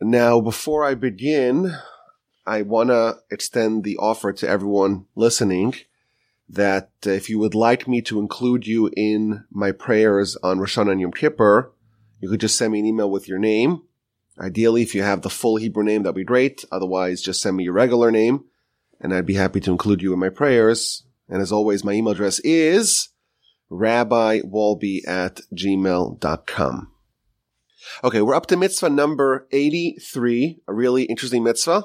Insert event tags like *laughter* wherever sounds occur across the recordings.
Now, before I begin, I want to extend the offer to everyone listening that if you would like me to include you in my prayers on Rosh Hashanah and Yom Kippur, you could just send me an email with your name. Ideally, if you have the full Hebrew name, that'd be great. Otherwise, just send me your regular name and I'd be happy to include you in my prayers. And as always, my email address is rabbiwolbe at gmail.com. Okay, we're up to mitzvah number 83, a really interesting mitzvah,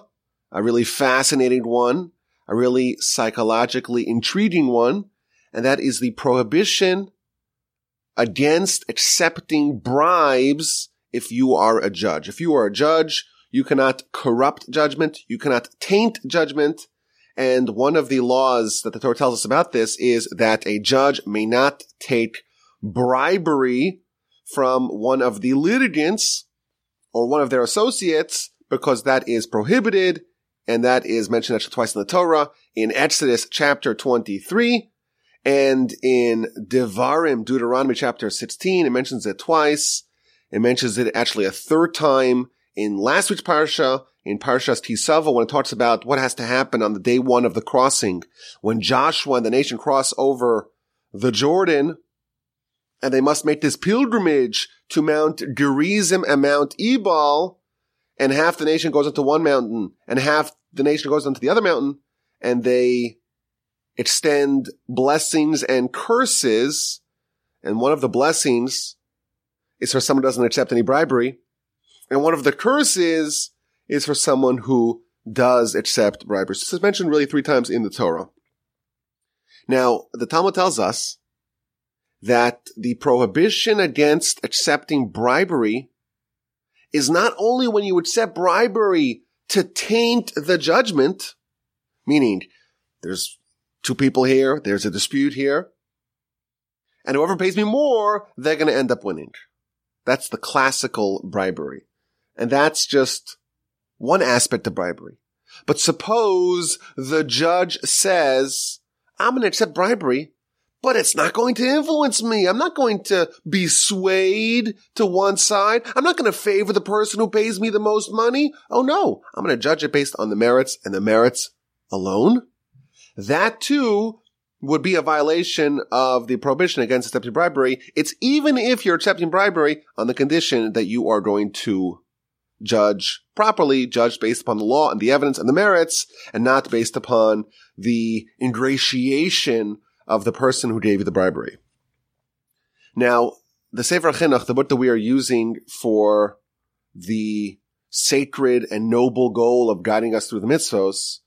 a really fascinating one, a really psychologically intriguing one, and that is the prohibition against accepting bribes if you are a judge. If you are a judge, you cannot corrupt judgment, you cannot taint judgment, and one of the laws that the Torah tells us about this is that a judge may not take bribery from one of the litigants or one of their associates because that is prohibited and that is mentioned actually twice in the Torah in Exodus chapter 23 and in Devarim, Deuteronomy chapter 16. It mentions it twice. It mentions it actually a third time in last week's parsha in Parshas Ki Savo when it talks about what has to happen on the day one of the crossing, when Joshua and the nation cross over the Jordan, and they must make this pilgrimage to Mount Gerizim and Mount Ebal, and half the nation goes onto one mountain, and half the nation goes onto the other mountain, and they extend blessings and curses, and one of the blessings is for someone who doesn't accept any bribery, and one of the curses is for someone who does accept bribery. This is mentioned really three times in the Torah. Now, the Talmud tells us that the prohibition against accepting bribery is not only when you accept bribery to taint the judgment, meaning there's two people here, there's a dispute here, and whoever pays me more, they're going to end up winning. That's the classical bribery. And that's just one aspect of bribery. But suppose the judge says, I'm going to accept bribery, but it's not going to influence me. I'm not going to be swayed to one side. I'm not going to favor the person who pays me the most money. Oh no, I'm going to judge it based on the merits and the merits alone. That too would be a violation of the prohibition against accepting bribery. It's even if you're accepting bribery on the condition that you are going to judge properly, judge based upon the law and the evidence and the merits, and not based upon the ingratiation of the person who gave you the bribery. Now, the Sefer Chinuch, the book that we are using for the sacred and noble goal of guiding us through the mitzvos,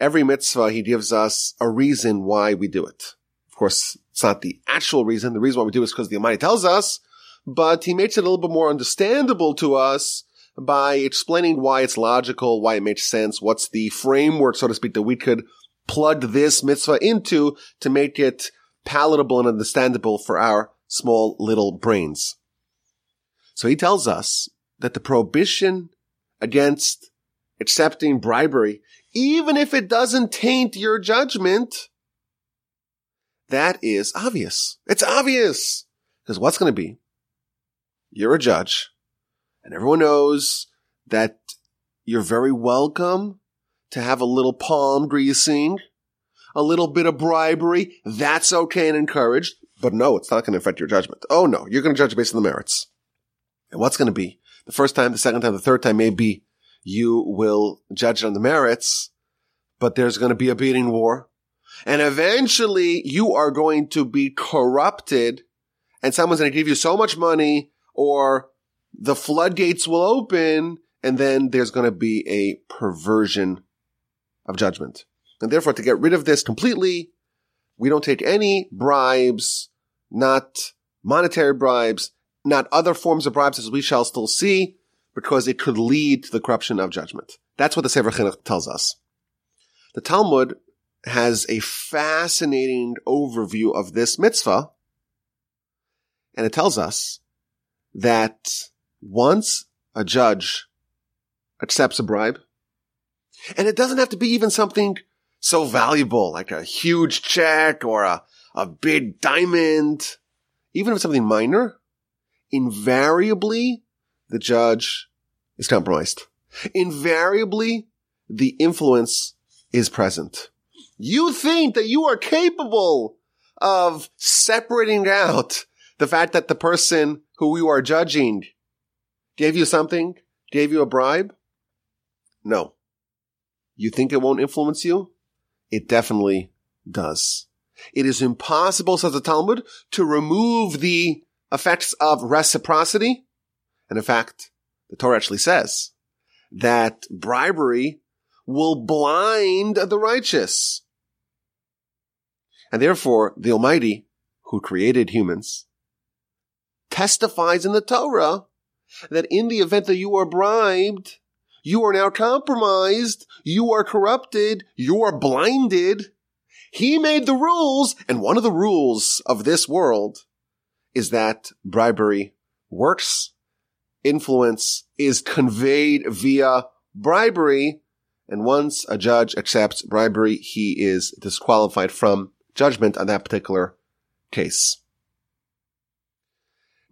every mitzvah he gives us a reason why we do it. Of course, it's not the actual reason. The reason why we do it is because the Almighty tells us, but he makes it a little bit more understandable to us by explaining why it's logical, why it makes sense, what's the framework, so to speak, that we could plug this mitzvah into to make it palatable and understandable for our small little brains. So he tells us that the prohibition against accepting bribery, even if it doesn't taint your judgment, that is obvious. It's obvious. Because what's going to be? You're a judge and everyone knows that you're very welcome to have a little palm greasing, a little bit of bribery. That's okay and encouraged. But no, it's not going to affect your judgment. Oh no, you're going to judge based on the merits. And what's going to be? The first time, the second time, the third time, maybe you will judge on the merits, but there's going to be a bidding war. And eventually you are going to be corrupted and someone's going to give you so much money or the floodgates will open and then there's going to be a perversion of judgment. And therefore, to get rid of this completely, we don't take any bribes, not monetary bribes, not other forms of bribes as we shall still see, because it could lead to the corruption of judgment. That's what the Sefer Chinuch tells us. The Talmud has a fascinating overview of this mitzvah, and it tells us that once a judge accepts a bribe, and it doesn't have to be even something so valuable, like a huge check or a, a big diamond, even if it's something minor, invariably the judge is compromised. Invariably, the influence is present. You think that you are capable of separating out the fact that the person who you are judging gave you something, gave you a bribe? No. You think it won't influence you? It definitely does. It is impossible, says the Talmud, to remove the effects of reciprocity. And in fact, the Torah actually says that bribery will blind the righteous. And therefore, the Almighty, who created humans, testifies in the Torah that in the event that you are bribed, you are now compromised, you are corrupted, you are blinded. He made the rules, and one of the rules of this world is that bribery works, influence is conveyed via bribery, and once a judge accepts bribery, he is disqualified from judgment on that particular case.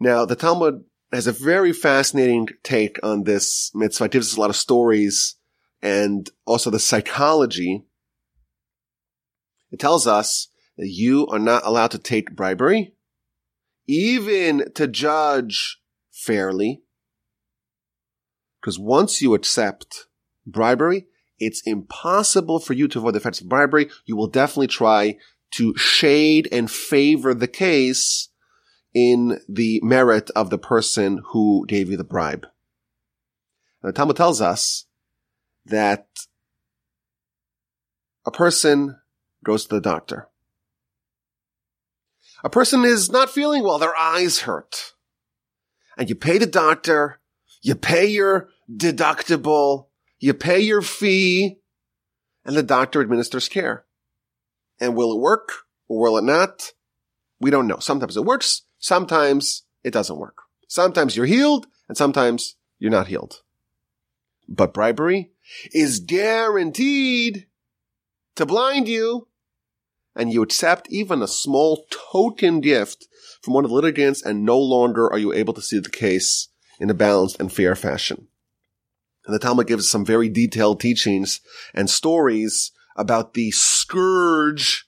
Now, the Talmud has a very fascinating take on this mitzvah. It gives us a lot of stories and also the psychology. It tells us that you are not allowed to take bribery, even to judge fairly. Because once you accept bribery, it's impossible for you to avoid the effects of bribery. You will definitely try to shade and favor the case in the merit of the person who gave you the bribe. the Talmud tells us that a person goes to the doctor. A person is not feeling well. Their eyes hurt. And you pay the doctor. You pay your deductible. You pay your fee. And the doctor administers care. And will it work or will it not? We don't know. Sometimes it works. Sometimes it doesn't work. Sometimes you're healed and sometimes you're not healed. But bribery is guaranteed to blind you and you accept even a small token gift from one of the litigants and no longer are you able to see the case in a balanced and fair fashion. And the Talmud gives some very detailed teachings and stories about the scourge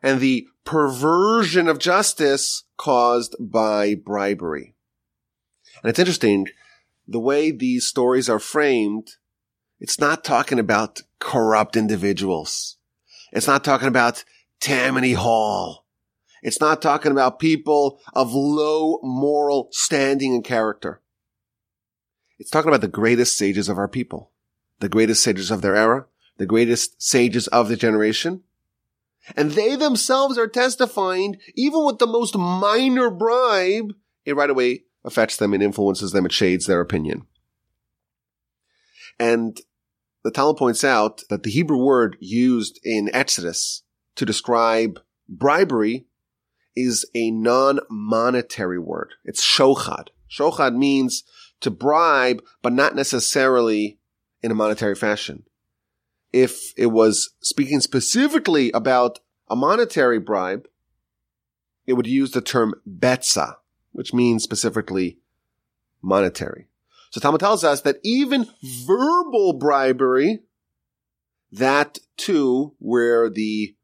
and the perversion of justice caused by bribery. And it's interesting, the way these stories are framed, it's not talking about corrupt individuals. It's not talking about Tammany Hall. It's not talking about people of low moral standing and character. It's talking about the greatest sages of our people, the greatest sages of their era, the greatest sages of the generation, and they themselves are testifying, even with the most minor bribe, it right away affects them and influences them. It shades their opinion. And the Talmud points out that the Hebrew word used in Exodus to describe bribery is a non-monetary word. It's shochad. Shochad means to bribe, but not necessarily in a monetary fashion if it was speaking specifically about a monetary bribe, it would use the term betza, which means specifically monetary. So Talmud tells us that even verbal bribery, that too, where the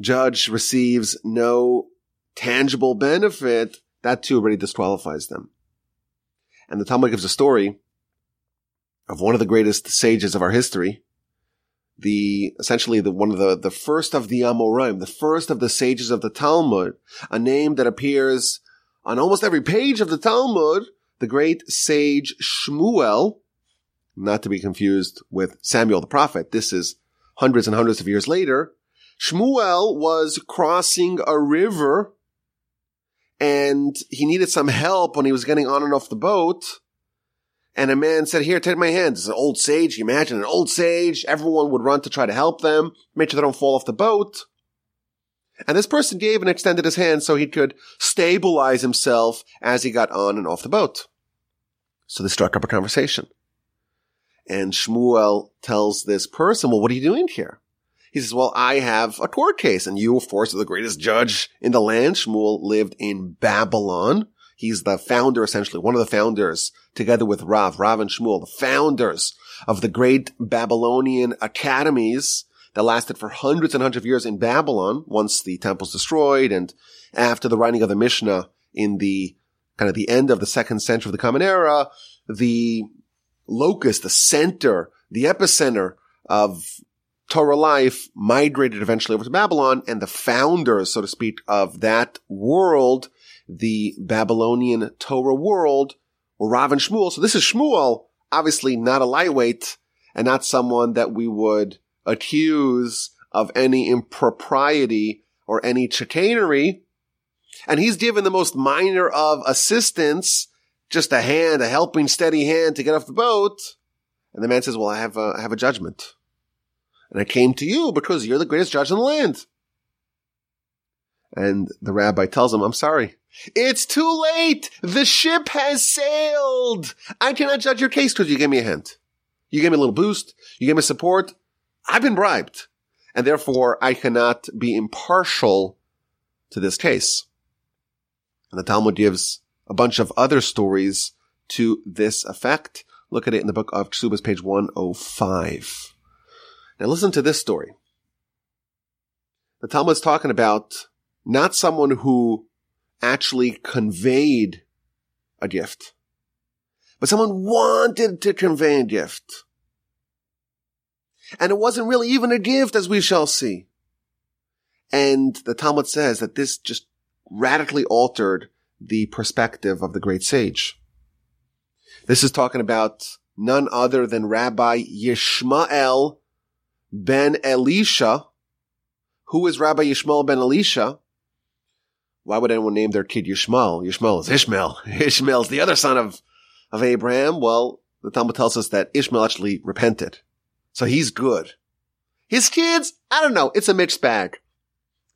judge receives no tangible benefit, that too already disqualifies them. And the Talmud gives a story of one of the greatest sages of our history, the essentially the one of the the first of the Amoraim, the first of the sages of the Talmud, a name that appears on almost every page of the Talmud, the great sage Shmuel, not to be confused with Samuel the prophet. This is hundreds and hundreds of years later. Shmuel was crossing a river and he needed some help when he was getting on and off the boat. And a man said, here, take my hand. It's an old sage. You imagine an old sage. Everyone would run to try to help them, make sure they don't fall off the boat. And this person gave and extended his hand so he could stabilize himself as he got on and off the boat. So they struck up a conversation. And Shmuel tells this person, well, what are you doing here? He says, well, I have a court case and you, of course, are the greatest judge in the land. Shmuel lived in Babylon He's the founder, essentially, one of the founders, together with Rav, Rav and Shmuel, the founders of the great Babylonian academies that lasted for hundreds and hundreds of years in Babylon once the temple's destroyed and after the writing of the Mishnah in the kind of the end of the second century of the Common Era, the locus, the center, the epicenter of Torah life migrated eventually over to Babylon and the founders, so to speak, of that world, the Babylonian Torah world, were Rav and Shmuel. So this is Shmuel, obviously not a lightweight and not someone that we would accuse of any impropriety or any chicanery. And he's given the most minor of assistance, just a hand, a helping steady hand to get off the boat. And the man says, well, I have a, I have a judgment. And I came to you because you're the greatest judge in the land. And the rabbi tells him, I'm sorry. It's too late. The ship has sailed. I cannot judge your case because you gave me a hint. You gave me a little boost. You gave me support. I've been bribed. And therefore I cannot be impartial to this case. And the Talmud gives a bunch of other stories to this effect. Look at it in the book of Ksubas, page 105. Now listen to this story. The Talmud is talking about not someone who actually conveyed a gift, but someone wanted to convey a gift. And it wasn't really even a gift, as we shall see. And the Talmud says that this just radically altered the perspective of the great sage. This is talking about none other than Rabbi Yishmael ben Elisha. Who is Rabbi Yishmael ben Elisha? Why would anyone name their kid Yishmael? Yishmael is Ishmael. *laughs* Ishmael is the other son of, of Abraham. Well, the Talmud tells us that Ishmael actually repented. So he's good. His kids, I don't know. It's a mixed bag.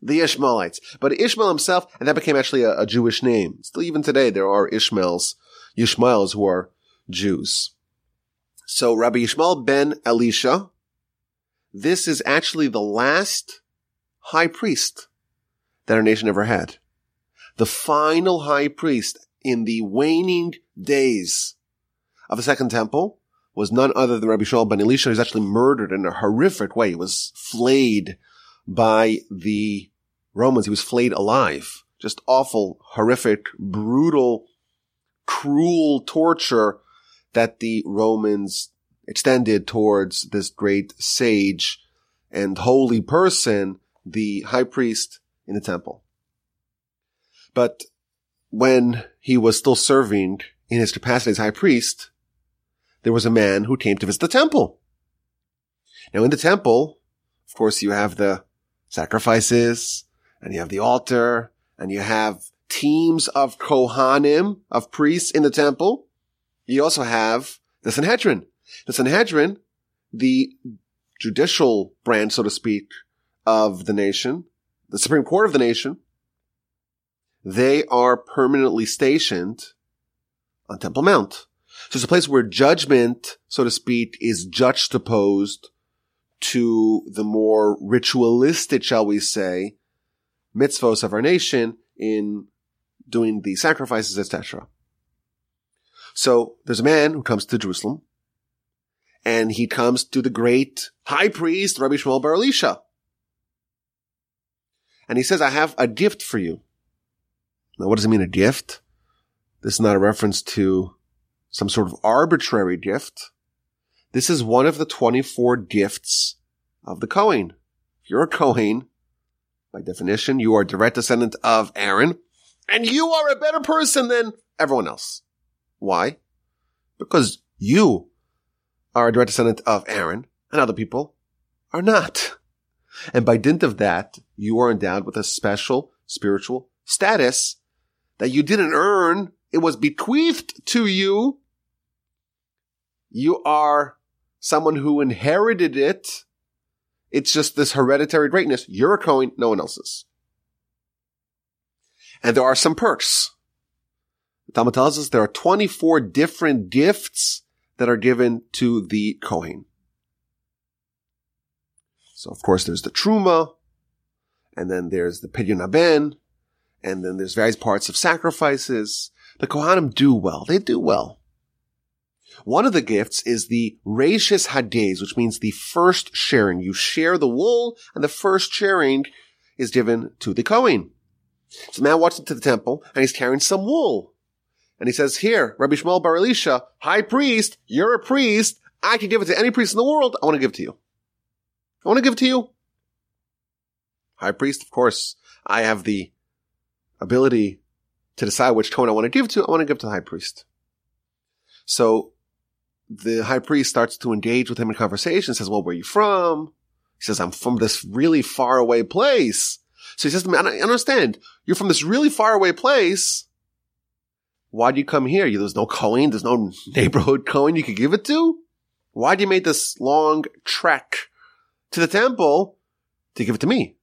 The Ishmaelites. But Ishmael himself, and that became actually a, a Jewish name. Still even today, there are Ishmaels, Yishmaels who are Jews. So Rabbi Yishmael ben Elisha, this is actually the last high priest that our nation ever had. The final high priest in the waning days of the second temple was none other than Rabbi Yishmael ben Elisha, was actually murdered in a horrific way. He was flayed by the Romans. He was flayed alive. Just awful, horrific, brutal, cruel torture that the Romans extended towards this great sage and holy person, the high priest in the temple. But when he was still serving in his capacity as high priest, there was a man who came to visit the temple. Now in the temple, of course, you have the sacrifices and you have the altar and you have teams of Kohanim, of priests in the temple. You also have the Sanhedrin. The Sanhedrin, the judicial branch, so to speak, of the nation, the Supreme Court of the nation, they are permanently stationed on Temple Mount. So it's a place where judgment, so to speak, is juxtaposed to the more ritualistic, shall we say, mitzvos of our nation in doing the sacrifices, etc. So there's a man who comes to Jerusalem and he comes to the great high priest, Rabbi Yishmael Bar Elisha. And he says, I have a gift for you. Now, what does it mean, a gift? This is not a reference to some sort of arbitrary gift. This is one of the 24 gifts of the Kohen. If you're a Kohen, by definition, you are a direct descendant of Aaron, and you are a better person than everyone else. Why? Because you are a direct descendant of Aaron, and other people are not. And by dint of that, you are endowed with a special spiritual status that you didn't earn. It was bequeathed to you. You are someone who inherited it. It's just this hereditary greatness. You're a Kohen, no one else is. And there are some perks. The Talmud tells us there are 24 different gifts that are given to the Kohen. So of course there's the Truma, and then there's the Pidyon Haben, and then there's various parts of sacrifices. the Kohanim do well. They do well. One of the gifts is the Reishis Hagez, which means the first sharing. You share the wool, and the first sharing is given to the Kohen. So the man walks into the temple, and he's carrying some wool. And he says, here, Rabbi Yishmael Bar Elisha, high priest, you're a priest. I can give it to any priest in the world. I want to give it to you. I want to give it to you. High priest, of course, I have the ability to decide which Kohen I want to give to. I want to give to the high priest. So the high priest starts to engage with him in conversation, says, well, where are you from? He says, I'm from this really far away place. So he says to me, I understand. You're from this really far away place. Why do you come here? There's no Kohen. There's no *laughs* neighborhood Kohen you could give it to. Why do you make this long trek to the temple to give it to me?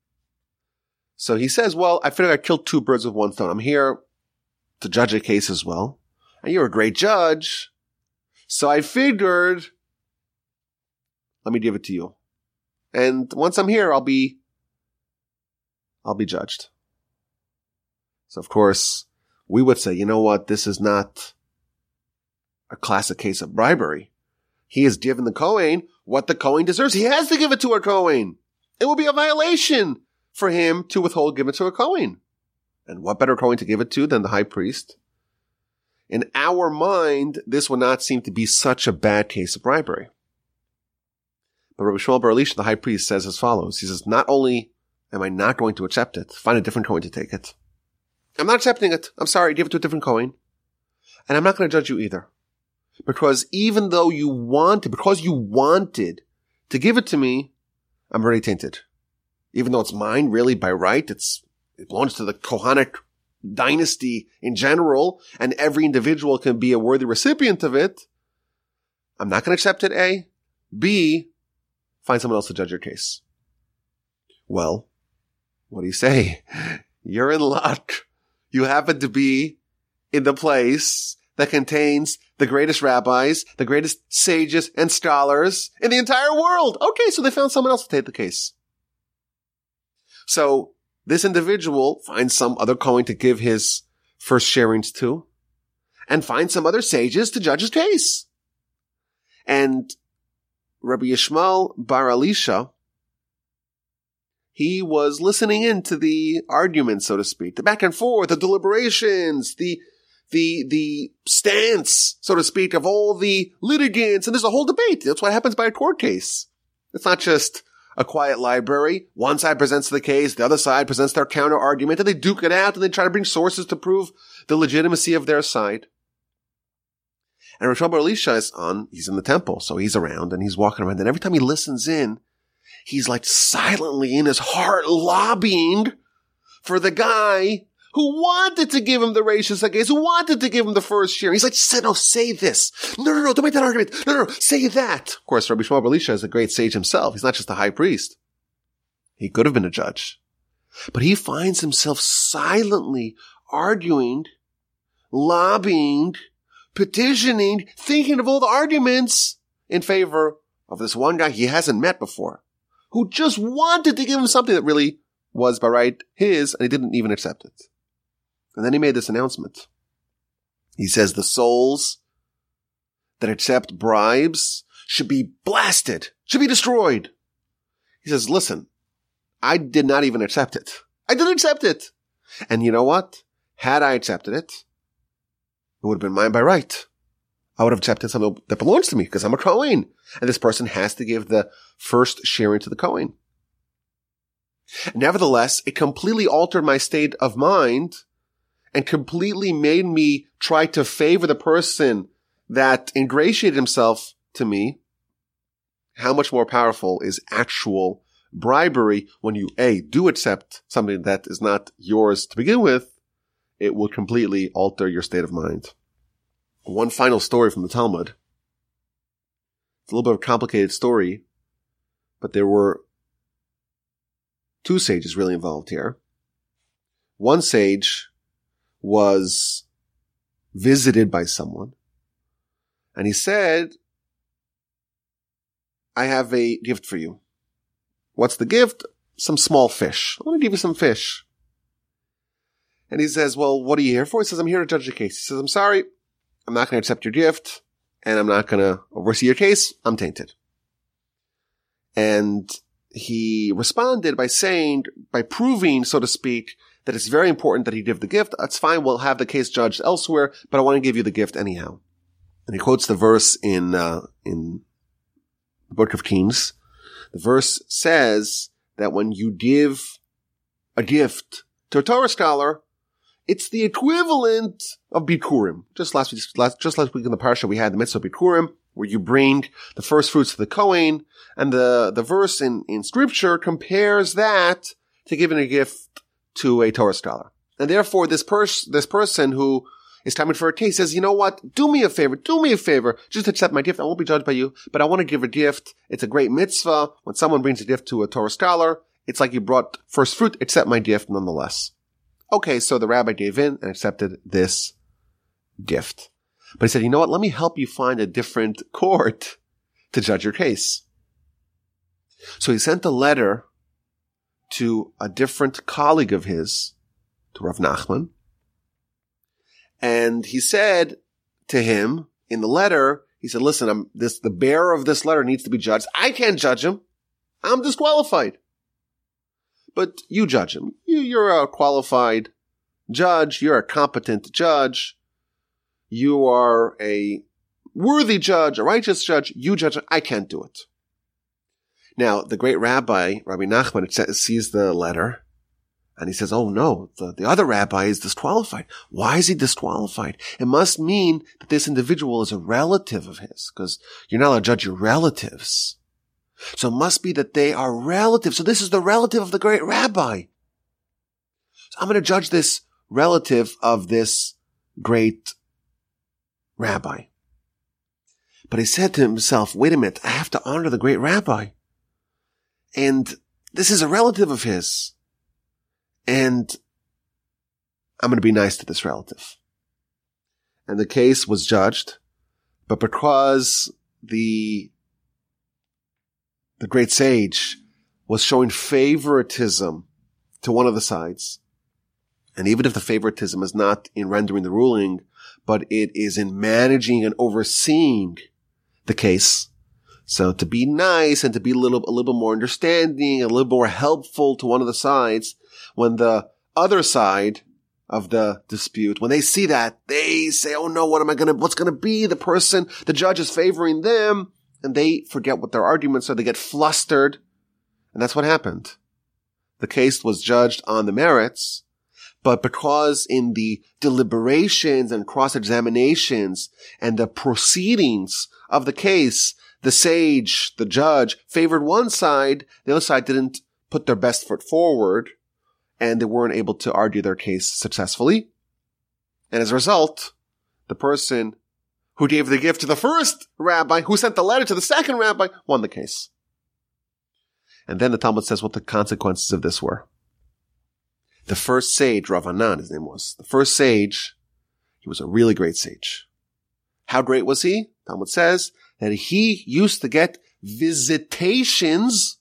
So he says, well, I figured I killed two birds with one stone. I'm here to judge a case as well. And you're a great judge. So I figured, let me give it to you. And once I'm here, I'll be, I'll be judged. So of course, we would say, you know what? This is not a classic case of bribery. He has given the Kohen what the Kohen deserves. He has to give it to a Kohen. It will be a violation for him to withhold giving it to a Kohen. And what better Kohen to give it to than the high priest? In our mind, this would not seem to be such a bad case of bribery. But Rabbi Yishmael Bar the high priest, says as follows. He says, not only am I not going to accept it, find a different Kohen to take it. I'm not accepting it. I'm sorry, give it to a different Kohen. And I'm not going to judge you either. Because even though you wanted, because you wanted to give it to me, I'm already tainted. Even though it's mine really by right, it's, it belongs to the Kohanic dynasty in general, and every individual can be a worthy recipient of it. I'm not going to accept it, A. B, find someone else to judge your case. Well, what do you say? *laughs* You're in luck. You happen to be in the place that contains the greatest rabbis, the greatest sages and scholars in the entire world. Okay, so they found someone else to take the case. So this individual finds some other Kohen to give his first sharings to and finds some other sages to judge his case. And Rabbi Yishmael Bar Elisha, he was listening in to the arguments, so to speak, the back and forth, the deliberations, the the the stance, so to speak, of all the litigants, and there's a whole debate. That's what happens by a court case. It's not just a quiet library. One side presents the case, the other side presents their counter argument, and they duke it out and they try to bring sources to prove the legitimacy of their side. And Rosh Elisha is on, he's in the temple, so he's around and he's walking around, and every time he listens in, he's like silently in his heart lobbying for the guy who wanted to give him the Reishis Hagez, who wanted to give him the first share. He's like, say, no, say this. No, no, no, don't make that argument. No, no, no, say that. Of course, Rabbi Yishmael Elisha is a great sage himself. He's not just a high priest. He could have been a judge. But he finds himself silently arguing, lobbying, petitioning, thinking of all the arguments in favor of this one guy he hasn't met before, who just wanted to give him something that really was by right his, and he didn't even accept it. And then he made this announcement. He says the souls that accept bribes should be blasted, should be destroyed. He says, listen, I did not even accept it. I didn't accept it. And you know what? Had I accepted it, it would have been mine by right. I would have accepted something that belongs to me because I'm a Kohen. And this person has to give the first sharing to the Kohen. Nevertheless, it completely altered my state of mind and completely made me try to favor the person that ingratiated himself to me, how much more powerful is actual bribery when you, A, do accept something that is not yours to begin with, it will completely alter your state of mind. One final story from the Talmud. It's a little bit of a complicated story, but there were two sages really involved here. One sage was visited by someone and he said, I have a gift for you. What's the gift? Some small fish. I want to give you some fish. And he says, well, what are you here for? He says, I'm here to judge the case. He says, I'm sorry. I'm not going to accept your gift and I'm not going to oversee your case. I'm tainted. And he responded by saying, by proving, so to speak, that it's very important that he give the gift. That's fine. We'll have the case judged elsewhere, but I want to give you the gift anyhow. And he quotes the verse in, uh, in the book of Kings. The verse says that when you give a gift to a Torah scholar, it's the equivalent of Bikurim. Just last week, last, just last week in the parsha, we had the mitzvah Bikurim, where you bring the first fruits to the Kohen, and the, the verse in, in scripture compares that to giving a gift to a Torah scholar. And therefore, this person, this person who is coming for a case says, you know what? Do me a favor. Do me a favor. Just accept my gift. I won't be judged by you, but I want to give a gift. It's a great mitzvah. When someone brings a gift to a Torah scholar, it's like you brought first fruit. Accept my gift nonetheless. Okay, so the rabbi gave in and accepted this gift. But he said, you know what? Let me help you find a different *laughs* court to judge your case. So he sent a letter to a different colleague of his, to Rav Nachman. And he said to him in the letter, he said, listen, I'm this, the bearer of this letter needs to be judged. I can't judge him. I'm disqualified but you judge him. You're a qualified judge. You're a competent judge. You are a worthy judge, a righteous judge. You judge. I can't do it. Now, the great rabbi, Rabbi Nachman, sees the letter and he says, Oh no, the, the other rabbi is disqualified. Why is he disqualified? It must mean that this individual is a relative of his because you're not allowed to judge your relatives. So it must be that they are relatives. So this is the relative of the great rabbi. So I'm going to judge this relative of this great rabbi. But he said to himself, wait a minute, I have to honor the great rabbi. And this is a relative of his. And I'm going to be nice to this relative. And the case was judged, but because the the great sage, was showing favoritism to one of the sides. And even if the favoritism is not in rendering the ruling, but it is in managing and overseeing the case. So to be nice and to be a little, a little bit more understanding, a little more helpful to one of the sides, when the other side of the dispute, when they see that, they say, oh no, what am I gonna, what's gonna be? The person, the judge is favoring them and they forget what their arguments are. They get flustered. And that's what happened. The case was judged on the merits, but because in the deliberations and cross-examinations and the proceedings of the case, the sage, the judge favored one side, the other side didn't put their best foot forward and they weren't able to argue their case successfully. And as a result, the person who gave the gift to the first rabbi, who sent the letter to the second rabbi, won the case. And then the Talmud says what the consequences of this were. The first sage, Rav Anan, his name was, the first sage, he was a really great sage. How great was he? Talmud says that he used to get visitations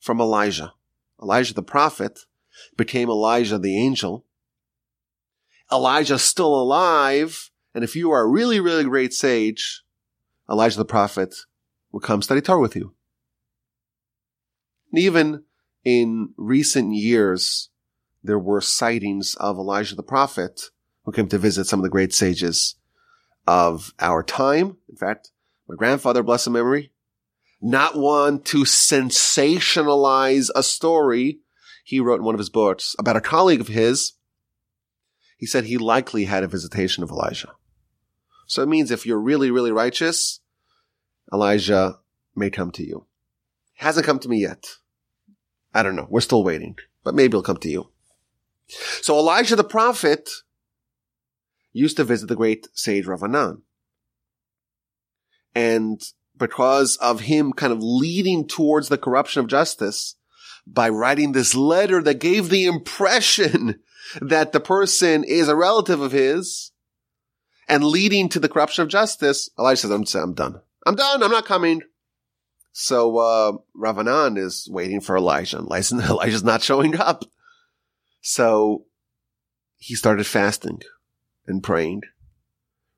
from Elijah. Elijah the prophet became Elijah the angel. Elijah still alive and if you are a really, really great sage, Elijah the prophet will come study Torah with you. And even in recent years, there were sightings of Elijah the prophet who came to visit some of the great sages of our time. In fact, my grandfather, bless his memory, not one to sensationalize a story. He wrote in one of his books about a colleague of his. He said he likely had a visitation of Elijah. So it means if you're really, really righteous, Elijah may come to you. Hasn't come to me yet. I don't know. We're still waiting, but maybe he'll come to you. So Elijah the prophet used to visit the great sage Rav Anan. And because of him kind of leading towards the corruption of justice by writing this letter that gave the impression *laughs* that the person is a relative of his, and leading to the corruption of justice, Elijah says, I'm, I'm done. I'm done. I'm not coming. So, uh, Rav Anan is waiting for Elijah. Elijah. *laughs* Elijah's not showing up. So he started fasting and praying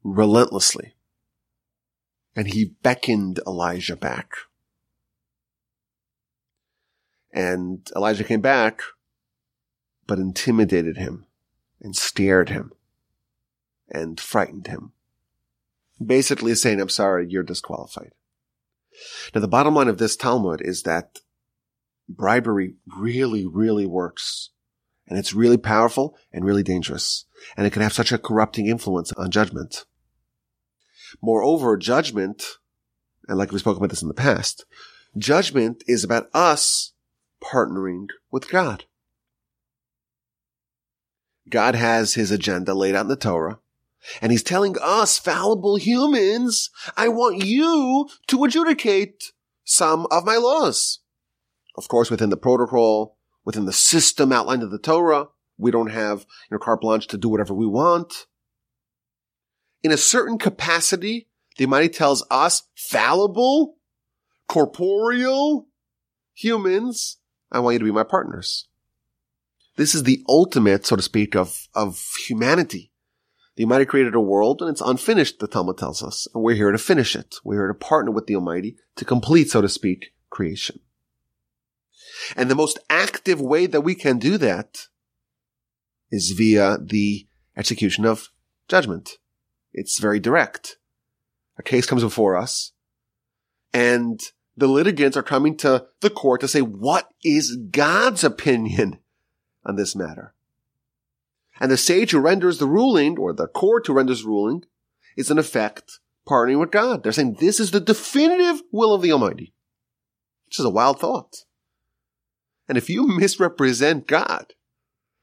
relentlessly. And he beckoned Elijah back. And Elijah came back, but intimidated him and scared him and frightened him. Basically saying, I'm sorry, you're disqualified. Now, the bottom line of this Talmud is that bribery really, really works. And it's really powerful and really dangerous. And it can have such a corrupting influence on judgment. Moreover, judgment, and like we spoke about this in the past, judgment is about us partnering with God. God has his agenda laid out in the Torah, and he's telling us fallible humans, I want you to adjudicate some of my laws. Of course, within the protocol, within the system outlined in the Torah, we don't have you know, carte blanche to do whatever we want. In a certain capacity, the Almighty tells us fallible, corporeal humans, I want you to be my partners. This is the ultimate, so to speak, of, of humanity. The Almighty created a world and it's unfinished, the Talmud tells us, and we're here to finish it. We're here to partner with the Almighty to complete, so to speak, creation. And the most active way that we can do that is via the execution of judgment. It's very direct. A case comes before us and the litigants are coming to the court to say, what is God's opinion on this matter? And the sage who renders the ruling, or the court who renders ruling, is in effect partnering with God. They're saying this is the definitive will of the Almighty, which is a wild thought. And if you misrepresent God,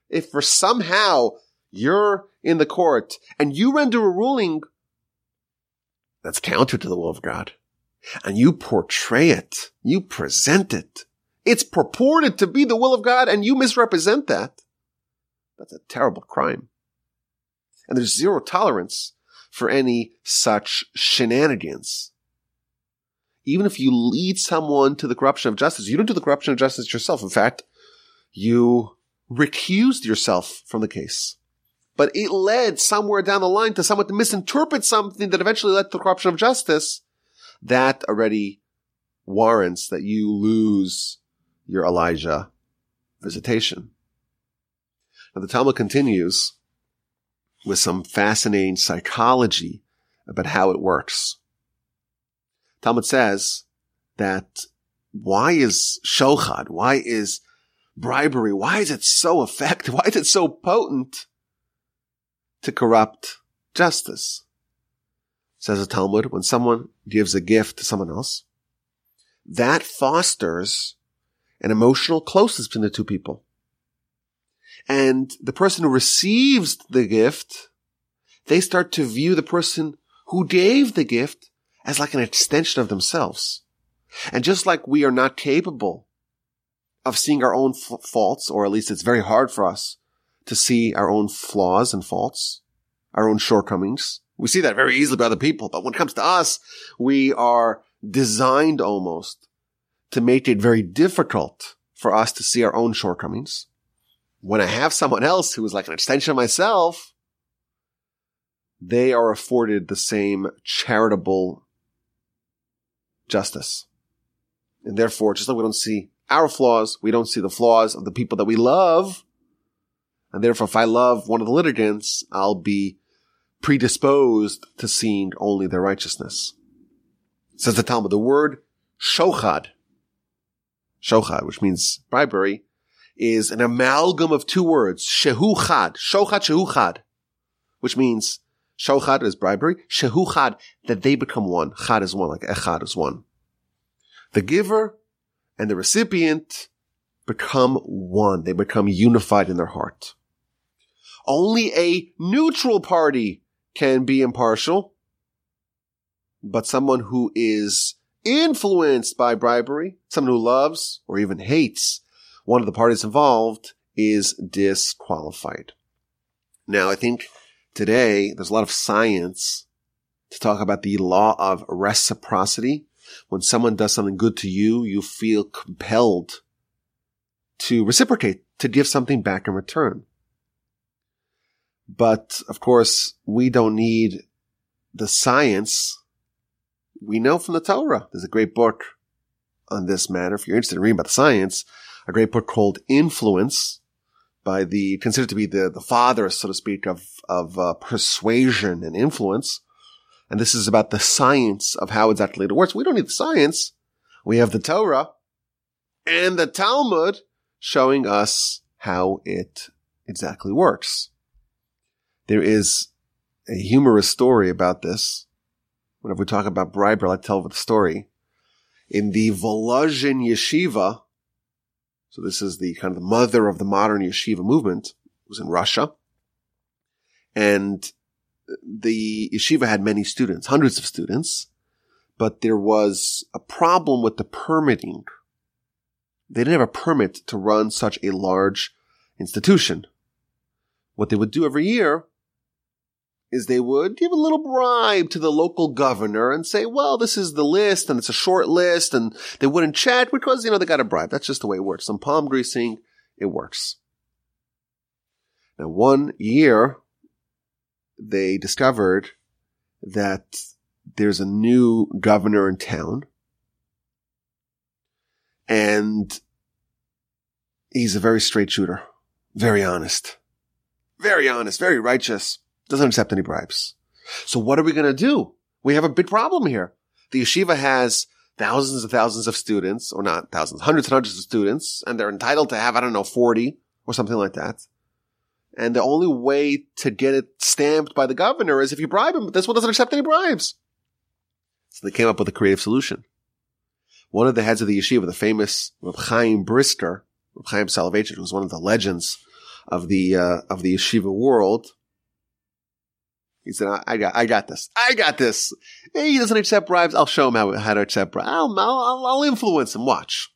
if for somehow you're in the court and you render a ruling that's counter to the will of God, and you portray it, you present it, it's purported to be the will of God and you misrepresent that, that's a terrible crime. And there's zero tolerance for any such shenanigans. Even if you lead someone to the corruption of justice, you don't do the corruption of justice yourself. In fact, you recused yourself from the case. But it led somewhere down the line to someone to misinterpret something that eventually led to the corruption of justice. That already warrants that you lose your Elijah visitation. Now the Talmud continues with some fascinating psychology about how it works. Talmud says that why is shochad, why is bribery, why is it so effective, why is it so potent to corrupt justice? Says the Talmud, when someone gives a gift to someone else, that fosters an emotional closeness between the two people. And the person who receives the gift, they start to view the person who gave the gift as like an extension of themselves. And just like we are not capable of seeing our own f- faults, or at least it's very hard for us to see our own flaws and faults, our own shortcomings. We see that very easily by other people, but when it comes to us, we are designed almost to make it very difficult for us to see our own shortcomings when I have someone else who is like an extension of myself, they are afforded the same charitable justice. And therefore, just like we don't see our flaws, we don't see the flaws of the people that we love. And therefore, if I love one of the litigants, I'll be predisposed to seeing only their righteousness. Says the Talmud, the word shochad, shochad, which means bribery, is an amalgam of two words, shehuchad, shochad shehuchad, which means shochad is bribery, shehuchad, that they become one. Chad is one, like echad is one. The giver and the recipient become one. They become unified in their heart. Only a neutral party can be impartial, but someone who is influenced by bribery, someone who loves or even hates one of the parties involved is disqualified. Now, I think today there's a lot of science to talk about the law of reciprocity. When someone does something good to you, you feel compelled to reciprocate, to give something back in return. But of course, we don't need the science. We know from the Torah. There's a great book on this matter. If you're interested in reading about the science, a great book called Influence by the, considered to be the, the father, so to speak, of, of uh, persuasion and influence. And this is about the science of how exactly it works. We don't need the science. We have the Torah and the Talmud showing us how it exactly works. There is a humorous story about this. Whenever we talk about bribery, I tell the story. In the Volozhin Yeshiva, so this is the kind of the mother of the modern yeshiva movement, it was in Russia. And the yeshiva had many students, hundreds of students, but there was a problem with the permitting. They didn't have a permit to run such a large institution. What they would do every year is they would give a little bribe to the local governor and say, well, this is the list and it's a short list and they wouldn't check because, you know, they got a bribe. That's just the way it works. Some palm greasing, it works. Now, one year, they discovered that there's a new governor in town and he's a very straight shooter, very honest, very honest, very righteous doesn't accept any bribes. So what are we going to do? We have a big problem here. The yeshiva has thousands and thousands of students, or not thousands, hundreds and hundreds of students, and they're entitled to have, I don't know, 40 or something like that. And the only way to get it stamped by the governor is if you bribe him, but this one doesn't accept any bribes. So they came up with a creative solution. One of the heads of the yeshiva, the famous Reb Chaim Brisker, Reb Chaim Soloveitchik, was one of the legends of the, uh, of the yeshiva world, he said, I, got, I got this. I got this. He doesn't accept bribes. I'll show him how, how to accept bribes. I'll, I'll, I'll influence him. Watch.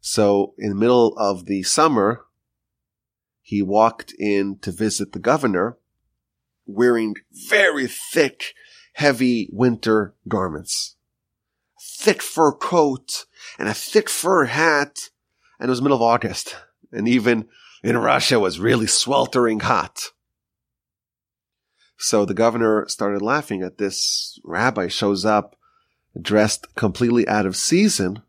So in the middle of the summer, he walked in to visit the governor wearing very thick, heavy winter garments. Thick fur coat and a thick fur hat. And it was middle of August. And even in Russia was really sweltering hot. So the governor started laughing at this rabbi shows up dressed completely out of season.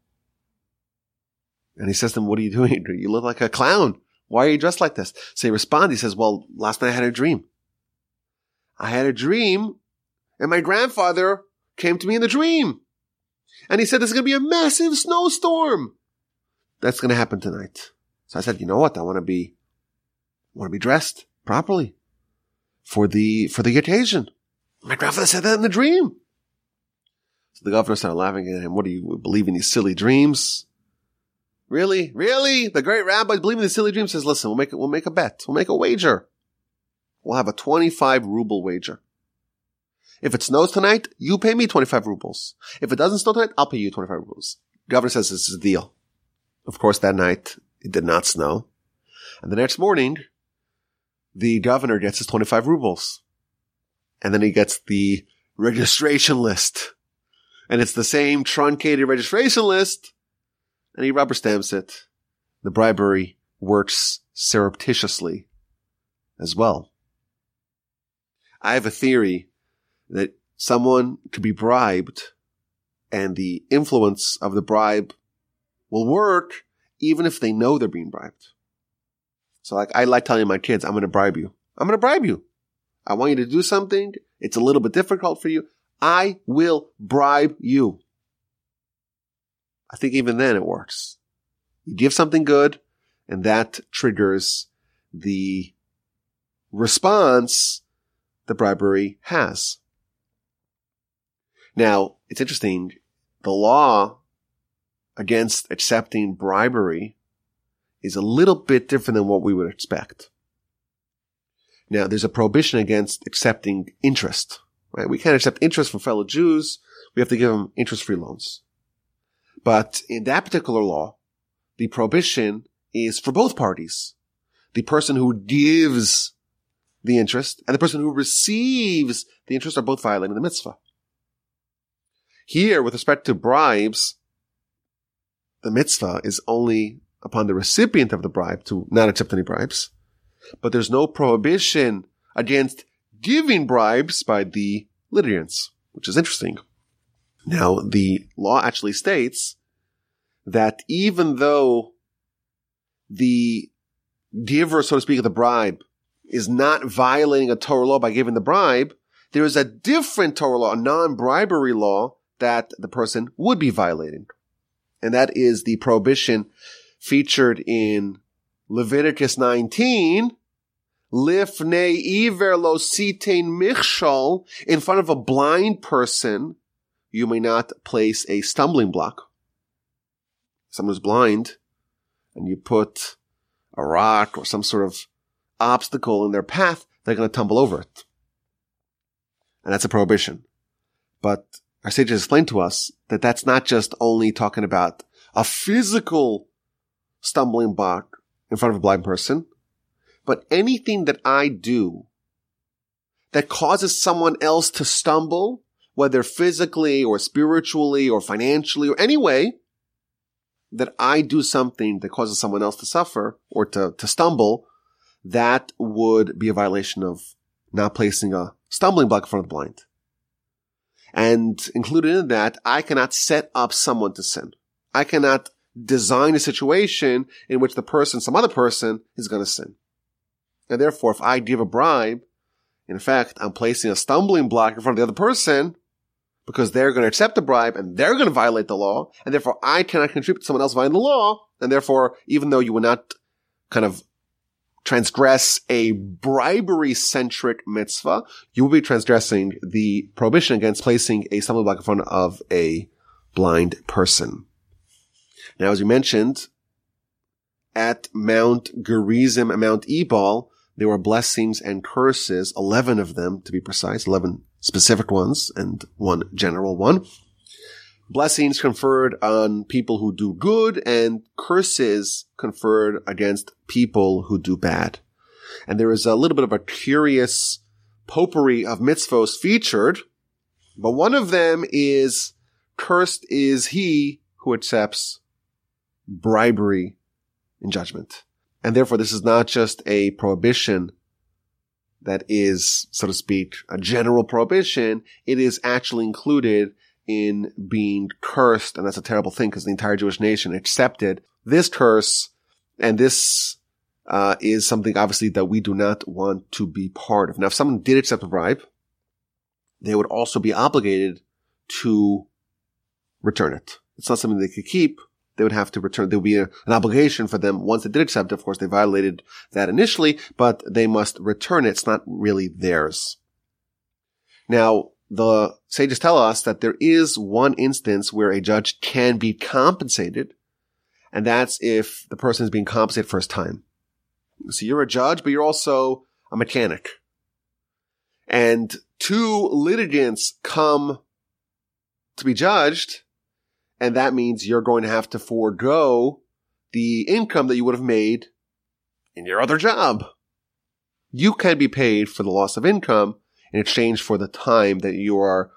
And he says to him, what are you doing? *laughs* You look like a clown. Why are you dressed like this? So he responds, he says, well, last night I had a dream. I had a dream and my grandfather came to me in the dream. And he said, there's going to be a massive snowstorm. That's going to happen tonight. So I said, you know what? I want to be, want to be dressed properly for the, for the occasion. My grandfather said that in the dream. So the governor started laughing at him. What do you believe in these silly dreams? Really? Really? The great rabbi believing these silly dreams says, listen, we'll make we'll make a bet. We'll make a wager. We'll have a 25 ruble wager. If it snows tonight, you pay me 25 rubles. If it doesn't snow tonight, I'll pay you 25 rubles. Governor says this is a deal. Of course, that night it did not snow. And the next morning, the governor gets his 25 rubles. And then he gets the registration list. And it's the same truncated registration list. And he rubber stamps it. The bribery works surreptitiously as well. I have a theory that someone could be bribed and the influence of the bribe will work even if they know they're being bribed. So like, I like telling my kids, I'm going to bribe you. I'm going to bribe you. I want you to do something. It's a little bit difficult for you. I will bribe you. I think even then it works. You give something good and that triggers the response the bribery has. Now, it's interesting. The law against accepting bribery is a little bit different than what we would expect. Now, there's a prohibition against accepting interest, right? We can't accept interest from fellow Jews. We have to give them interest-free loans. But in that particular law, the prohibition is for both parties. The person who gives the interest and the person who receives the interest are both violating the mitzvah. Here, with respect to bribes, the mitzvah is only upon the recipient of the bribe to not accept any bribes. but there's no prohibition against giving bribes by the litigants, which is interesting. Now, the law actually states that even though the giver, so to speak, of the bribe is not violating a Torah law by giving the bribe, there is a different Torah law, a non-bribery law that the person would be violating. And that is the prohibition featured in Leviticus 19, Lifnei iver lo sitein michshol, in front of a blind person, you may not place a stumbling block. Someone's blind, and you put a rock or some sort of obstacle in their path, they're going to tumble over it. And that's a prohibition. But our sages explained to us that that's not just only talking about a physical stumbling block in front of a blind person, but anything that I do that causes someone else to stumble, whether physically or spiritually or financially or any way, that I do something that causes someone else to suffer or to, to stumble, that would be a violation of not placing a stumbling block in front of the blind. And included in that, I cannot set up someone to sin. I cannot design a situation in which the person, some other person, is going to sin. And therefore, if I give a bribe, in fact, I'm placing a stumbling block in front of the other person because they're going to accept the bribe and they're going to violate the law. And therefore, I cannot contribute to someone else violating the law. And therefore, even though you will not kind of transgress a bribery centric mitzvah, you will be transgressing the prohibition against placing a stumbling block in front of a blind person. Now, as you mentioned, at Mount Gerizim and Mount Ebal, there were blessings and curses, 11 of them to be precise, 11 specific ones and one general one. Blessings conferred on people who do good and curses conferred against people who do bad. And there is a little bit of a curious potpourri of mitzvos featured, but one of them is cursed is he who accepts bribery in judgment. And therefore, this is not just a prohibition that is, so to speak, a general prohibition. It is actually included in being cursed. And that's a terrible thing because the entire Jewish nation accepted this curse. And this uh, is something obviously that we do not want to be part of. Now, if someone did accept a bribe, they would also be obligated to return it. It's not something they could keep they would have to return. There would be a, an obligation for them once they did accept. Of course, they violated that initially, but they must return it. It's not really theirs. Now, the sages tell us that there is one instance where a judge can be compensated, and that's if the person is being compensated for his time. So you're a judge, but you're also a mechanic. And two litigants come to be judged, and that means you're going to have to forego the income that you would have made in your other job. You can be paid for the loss of income in exchange for the time that you are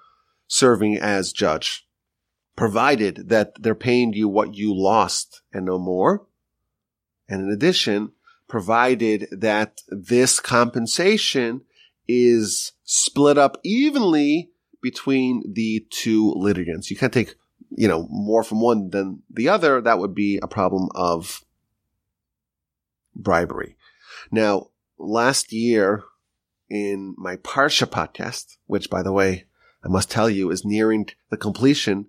serving as judge, provided that they're paying you what you lost and no more. And in addition, provided that this compensation is split up evenly between the two litigants. You can't take you know, more from one than the other, that would be a problem of bribery. Now, last year in my Parsha podcast, which by the way, I must tell you is nearing the completion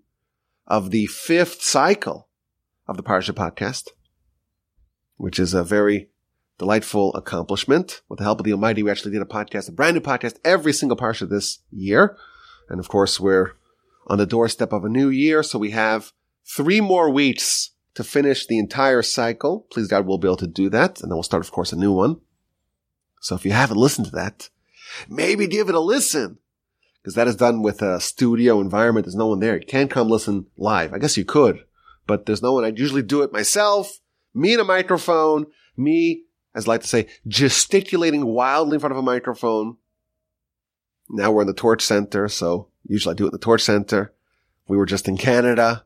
of the fifth cycle of the Parsha podcast, which is a very delightful accomplishment. With the help of the Almighty, we actually did a podcast, a brand new podcast every single Parsha this year. And of course, we're on the doorstep of a new year. So we have three more weeks to finish the entire cycle. Please God, we'll be able to do that. And then we'll start, of course, a new one. So if you haven't listened to that, maybe give it a listen because that is done with a studio environment. There's no one there. You can't come listen live. I guess you could, but there's no one. I'd usually do it myself, me and a microphone, me, as I like to say, gesticulating wildly in front of a microphone. Now we're in the Torch Center, so Usually I do it in the Torch Center. We were just in Canada.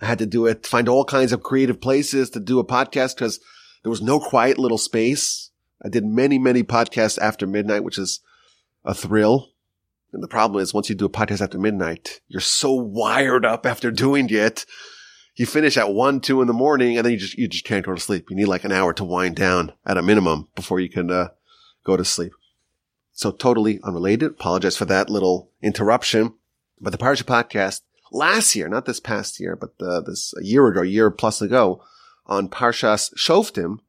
I had to do it, find all kinds of creative places to do a podcast because there was no quiet little space I did many, many podcasts after midnight, which is a thrill. And the problem is once you do a podcast after midnight, you're so wired up after doing it. You finish at one, two in the morning and then you just, you just can't go to sleep. You need like an hour to wind down at a minimum before you can, uh, go to sleep. So totally unrelated. Apologize for that little interruption. But the Parsha podcast last year, not this past year, but uh, this a year ago, a year plus ago, on Parshas Shoftim,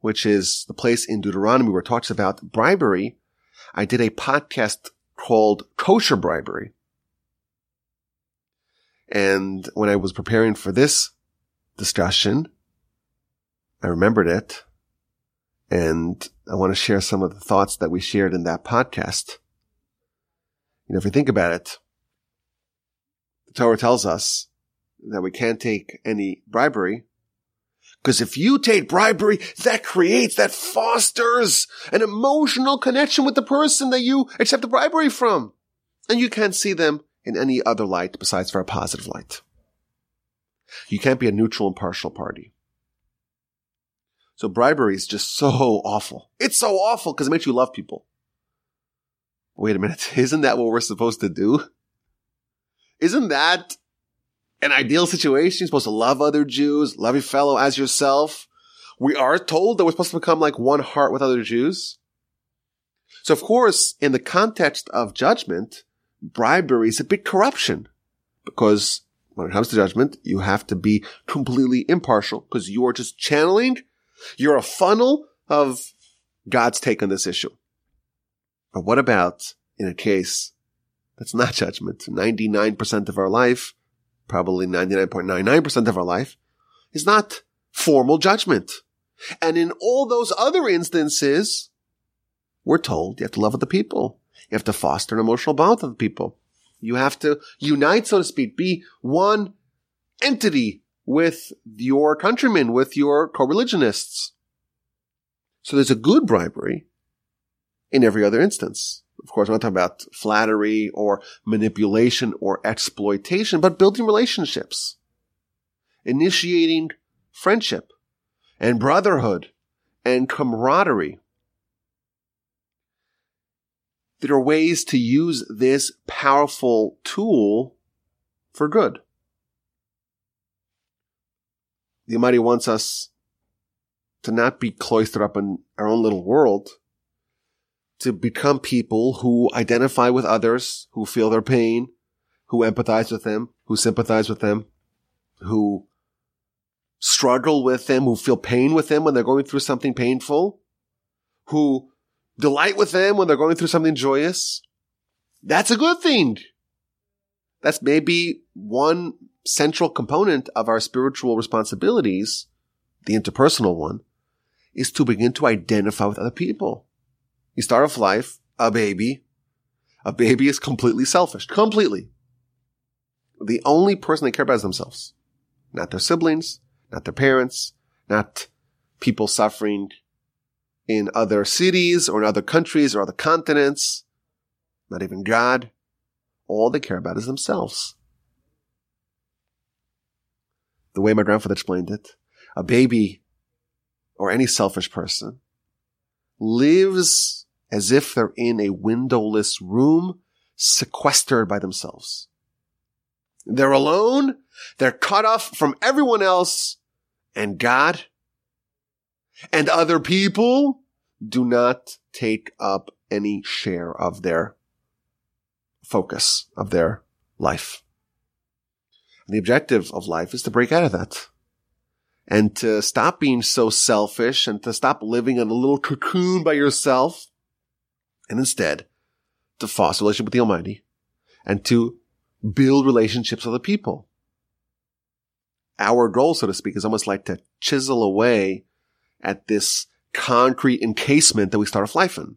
which is the place in Deuteronomy where it talks about bribery. I did a podcast called Kosher Bribery. And when I was preparing for this discussion, I remembered it. And I want to share some of the thoughts that we shared in that podcast. You know, if you think about it, the Torah tells us that we can't take any bribery because if you take bribery, that creates, that fosters an emotional connection with the person that you accept the bribery from. And you can't see them in any other light besides for a positive light. You can't be a neutral, impartial party. So bribery is just so *laughs* awful. It's so awful because it makes you love people. Wait a minute. *laughs* Isn't that what we're supposed to do? Isn't that an ideal situation? You're supposed to love other Jews, love your fellow as yourself. We are told that we're supposed to become like one heart with other Jews. So of course, in the context of judgment, bribery is a big corruption because when it comes to judgment, you have to be completely impartial because you are just channeling you're a funnel of God's take on this issue. But what about in a case that's not judgment? 99% of our life, probably 99.99% of our life is not formal judgment. And in all those other instances, we're told you have to love other people. You have to foster an emotional bond with people. You have to unite, so to speak, be one entity with your countrymen, with your co-religionists. So there's a good bribery in every other instance. Of course, I'm not talking about flattery or manipulation or exploitation, but building relationships, initiating friendship and brotherhood and camaraderie. There are ways to use this powerful tool for good. The Almighty wants us to not be cloistered up in our own little world, to become people who identify with others, who feel their pain, who empathize with them, who sympathize with them, who struggle with them, who feel pain with them when they're going through something painful, who delight with them when they're going through something joyous. That's a good thing. That's maybe one central component of our spiritual responsibilities, the interpersonal one, is to begin to identify with other people. You start off life, a baby. A baby is completely selfish. Completely. The only person they care about is themselves. Not their siblings, not their parents, not people suffering in other cities or in other countries or other continents, not even God. All they care about is themselves the way my grandfather explained it, a baby or any selfish person lives as if they're in a windowless room sequestered by themselves. They're alone. They're cut off from everyone else and God and other people do not take up any share of their focus of their life. The objective of life is to break out of that and to stop being so selfish and to stop living in a little cocoon by yourself and instead to foster relationship with the Almighty and to build relationships with other people. Our goal, so to speak, is almost like to chisel away at this concrete encasement that we start off life in.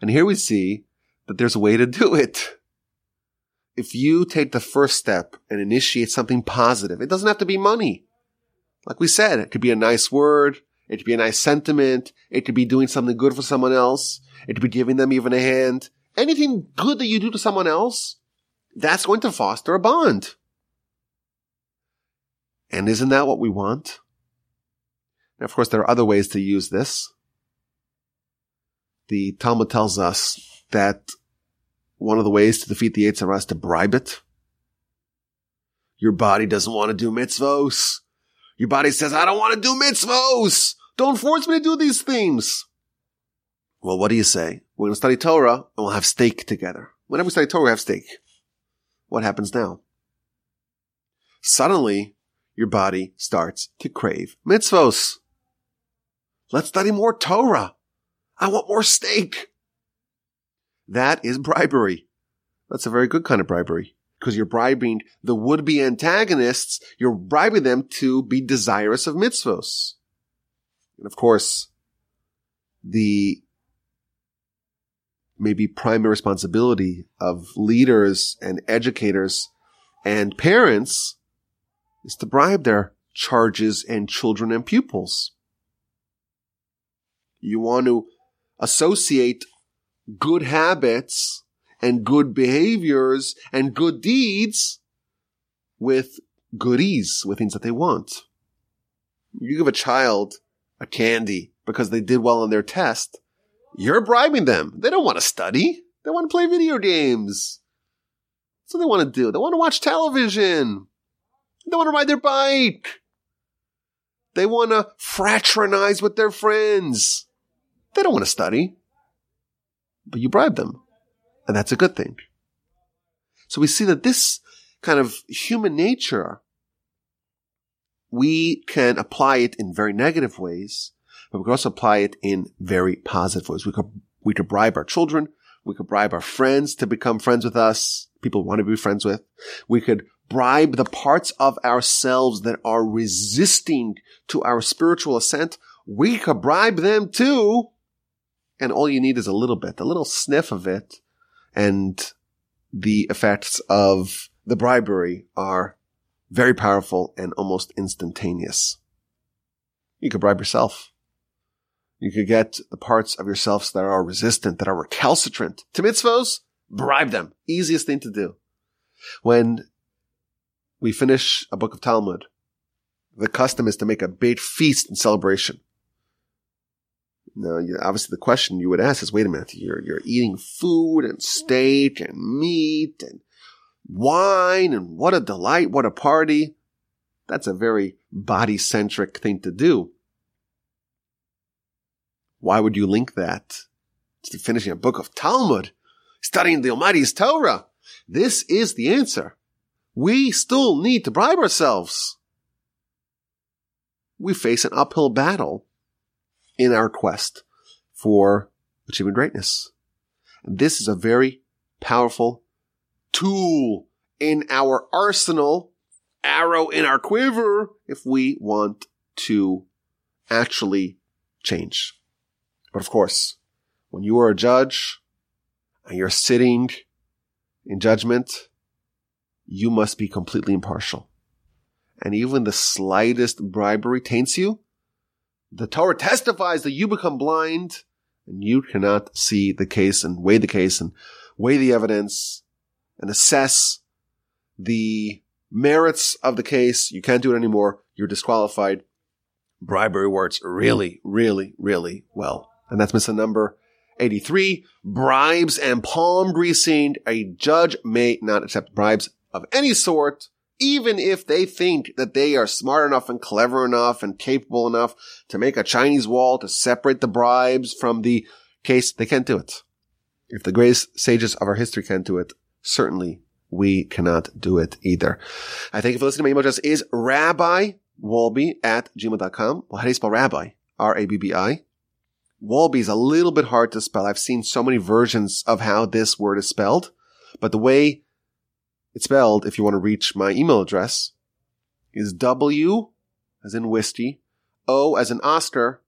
And here we see that there's a way to do it if you take the first step and initiate something positive, it doesn't have to be money. Like we said, it could be a nice word. It could be a nice sentiment. It could be doing something good for someone else. It could be giving them even a hand. Anything good that you do to someone else, that's going to foster a bond. And isn't that what we want? Now, of course, there are other ways to use this. The Talmud tells us that one of the ways to defeat the Yetzer Hara is to bribe it. Your body doesn't want to do mitzvos. Your body says, I don't want to do mitzvos. Don't force me to do these things. Well, what do you say? We're going to study Torah and we'll have steak together. Whenever we study Torah, we have steak. What happens now? Suddenly, your body starts to crave mitzvos. Let's study more Torah. I want more steak. That is bribery. That's a very good kind of bribery because you're bribing the would-be antagonists. You're bribing them to be desirous of mitzvos. And of course, the maybe primary responsibility of leaders and educators and parents is to bribe their charges and children and pupils. You want to associate good habits and good behaviors and good deeds with goodies, with things that they want. You give a child a candy because they did well on their test. You're bribing them. They don't want to study. They want to play video games. That's what they want to do. They want to watch television. They want to ride their bike. They want to fraternize with their friends. They don't want to study. But you bribe them. And that's a good thing. So we see that this kind of human nature, we can apply it in very negative ways, but we can also apply it in very positive ways. We could, we could bribe our children. We could bribe our friends to become friends with us, people want to be friends with. We could bribe the parts of ourselves that are resisting to our spiritual ascent. We could bribe them too. And all you need is a little bit, a little sniff of it. And the effects of the bribery are very powerful and almost instantaneous. You could bribe yourself. You could get the parts of yourselves that are resistant, that are recalcitrant to mitzvos, bribe them. Easiest thing to do. When we finish a book of Talmud, the custom is to make a big feast in celebration. Now, obviously the question you would ask is, wait a minute, you're, you're eating food and steak and meat and wine and what a delight, what a party. That's a very body centric thing to do. Why would you link that to finishing a book of Talmud, studying the Almighty's Torah? This is the answer we still need to bribe ourselves. We face an uphill battle in our quest for achieving greatness. And this is a very powerful tool in our arsenal, arrow in our quiver, if we want to actually change. But of course, when you are a judge and you're sitting in judgment, you must be completely impartial. And even the slightest bribery taints you. The Torah testifies that you become blind and you cannot see the case and weigh the case and weigh the evidence and assess the merits of the case. You can't do it anymore. You're disqualified. Bribery works really, really, really well. And that's missing number 83. Bribes and palm greasing. A judge may not accept bribes of any sort, even if they think that they are smart enough and clever enough and capable enough to make a Chinese wall to separate the bribes from the case, they can't do it. If the greatest sages of our history can't do it, certainly we cannot do it either. I thank you for listening. My email address is rabbi wolbe at gmail.com. Well, how do you spell rabbi? R-A-B-B-I. Wolbe is a little bit hard to spell. I've seen so many versions of how this word is spelled, but the way it's spelled, if you want to reach my email address, is W as in whiskey, O as in Oscar,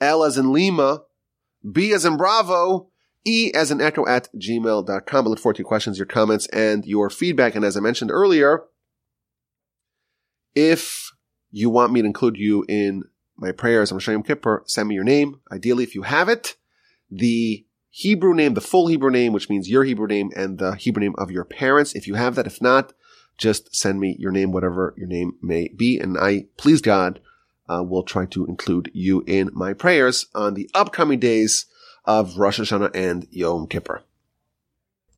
L as in Lima, B as in Bravo, E as in Echo at gmail.com. I look forward to your questions, your comments, and your feedback. And as I mentioned earlier, if you want me to include you in my prayers Rosh Yom Kippur, send me your name. Ideally, if you have it, the Hebrew name, the full Hebrew name, which means your Hebrew name and the Hebrew name of your parents. If you have that, if not, just send me your name, whatever your name may be. And I, please God, uh, will try to include you in my prayers on the upcoming days of Rosh Hashanah and Yom Kippur.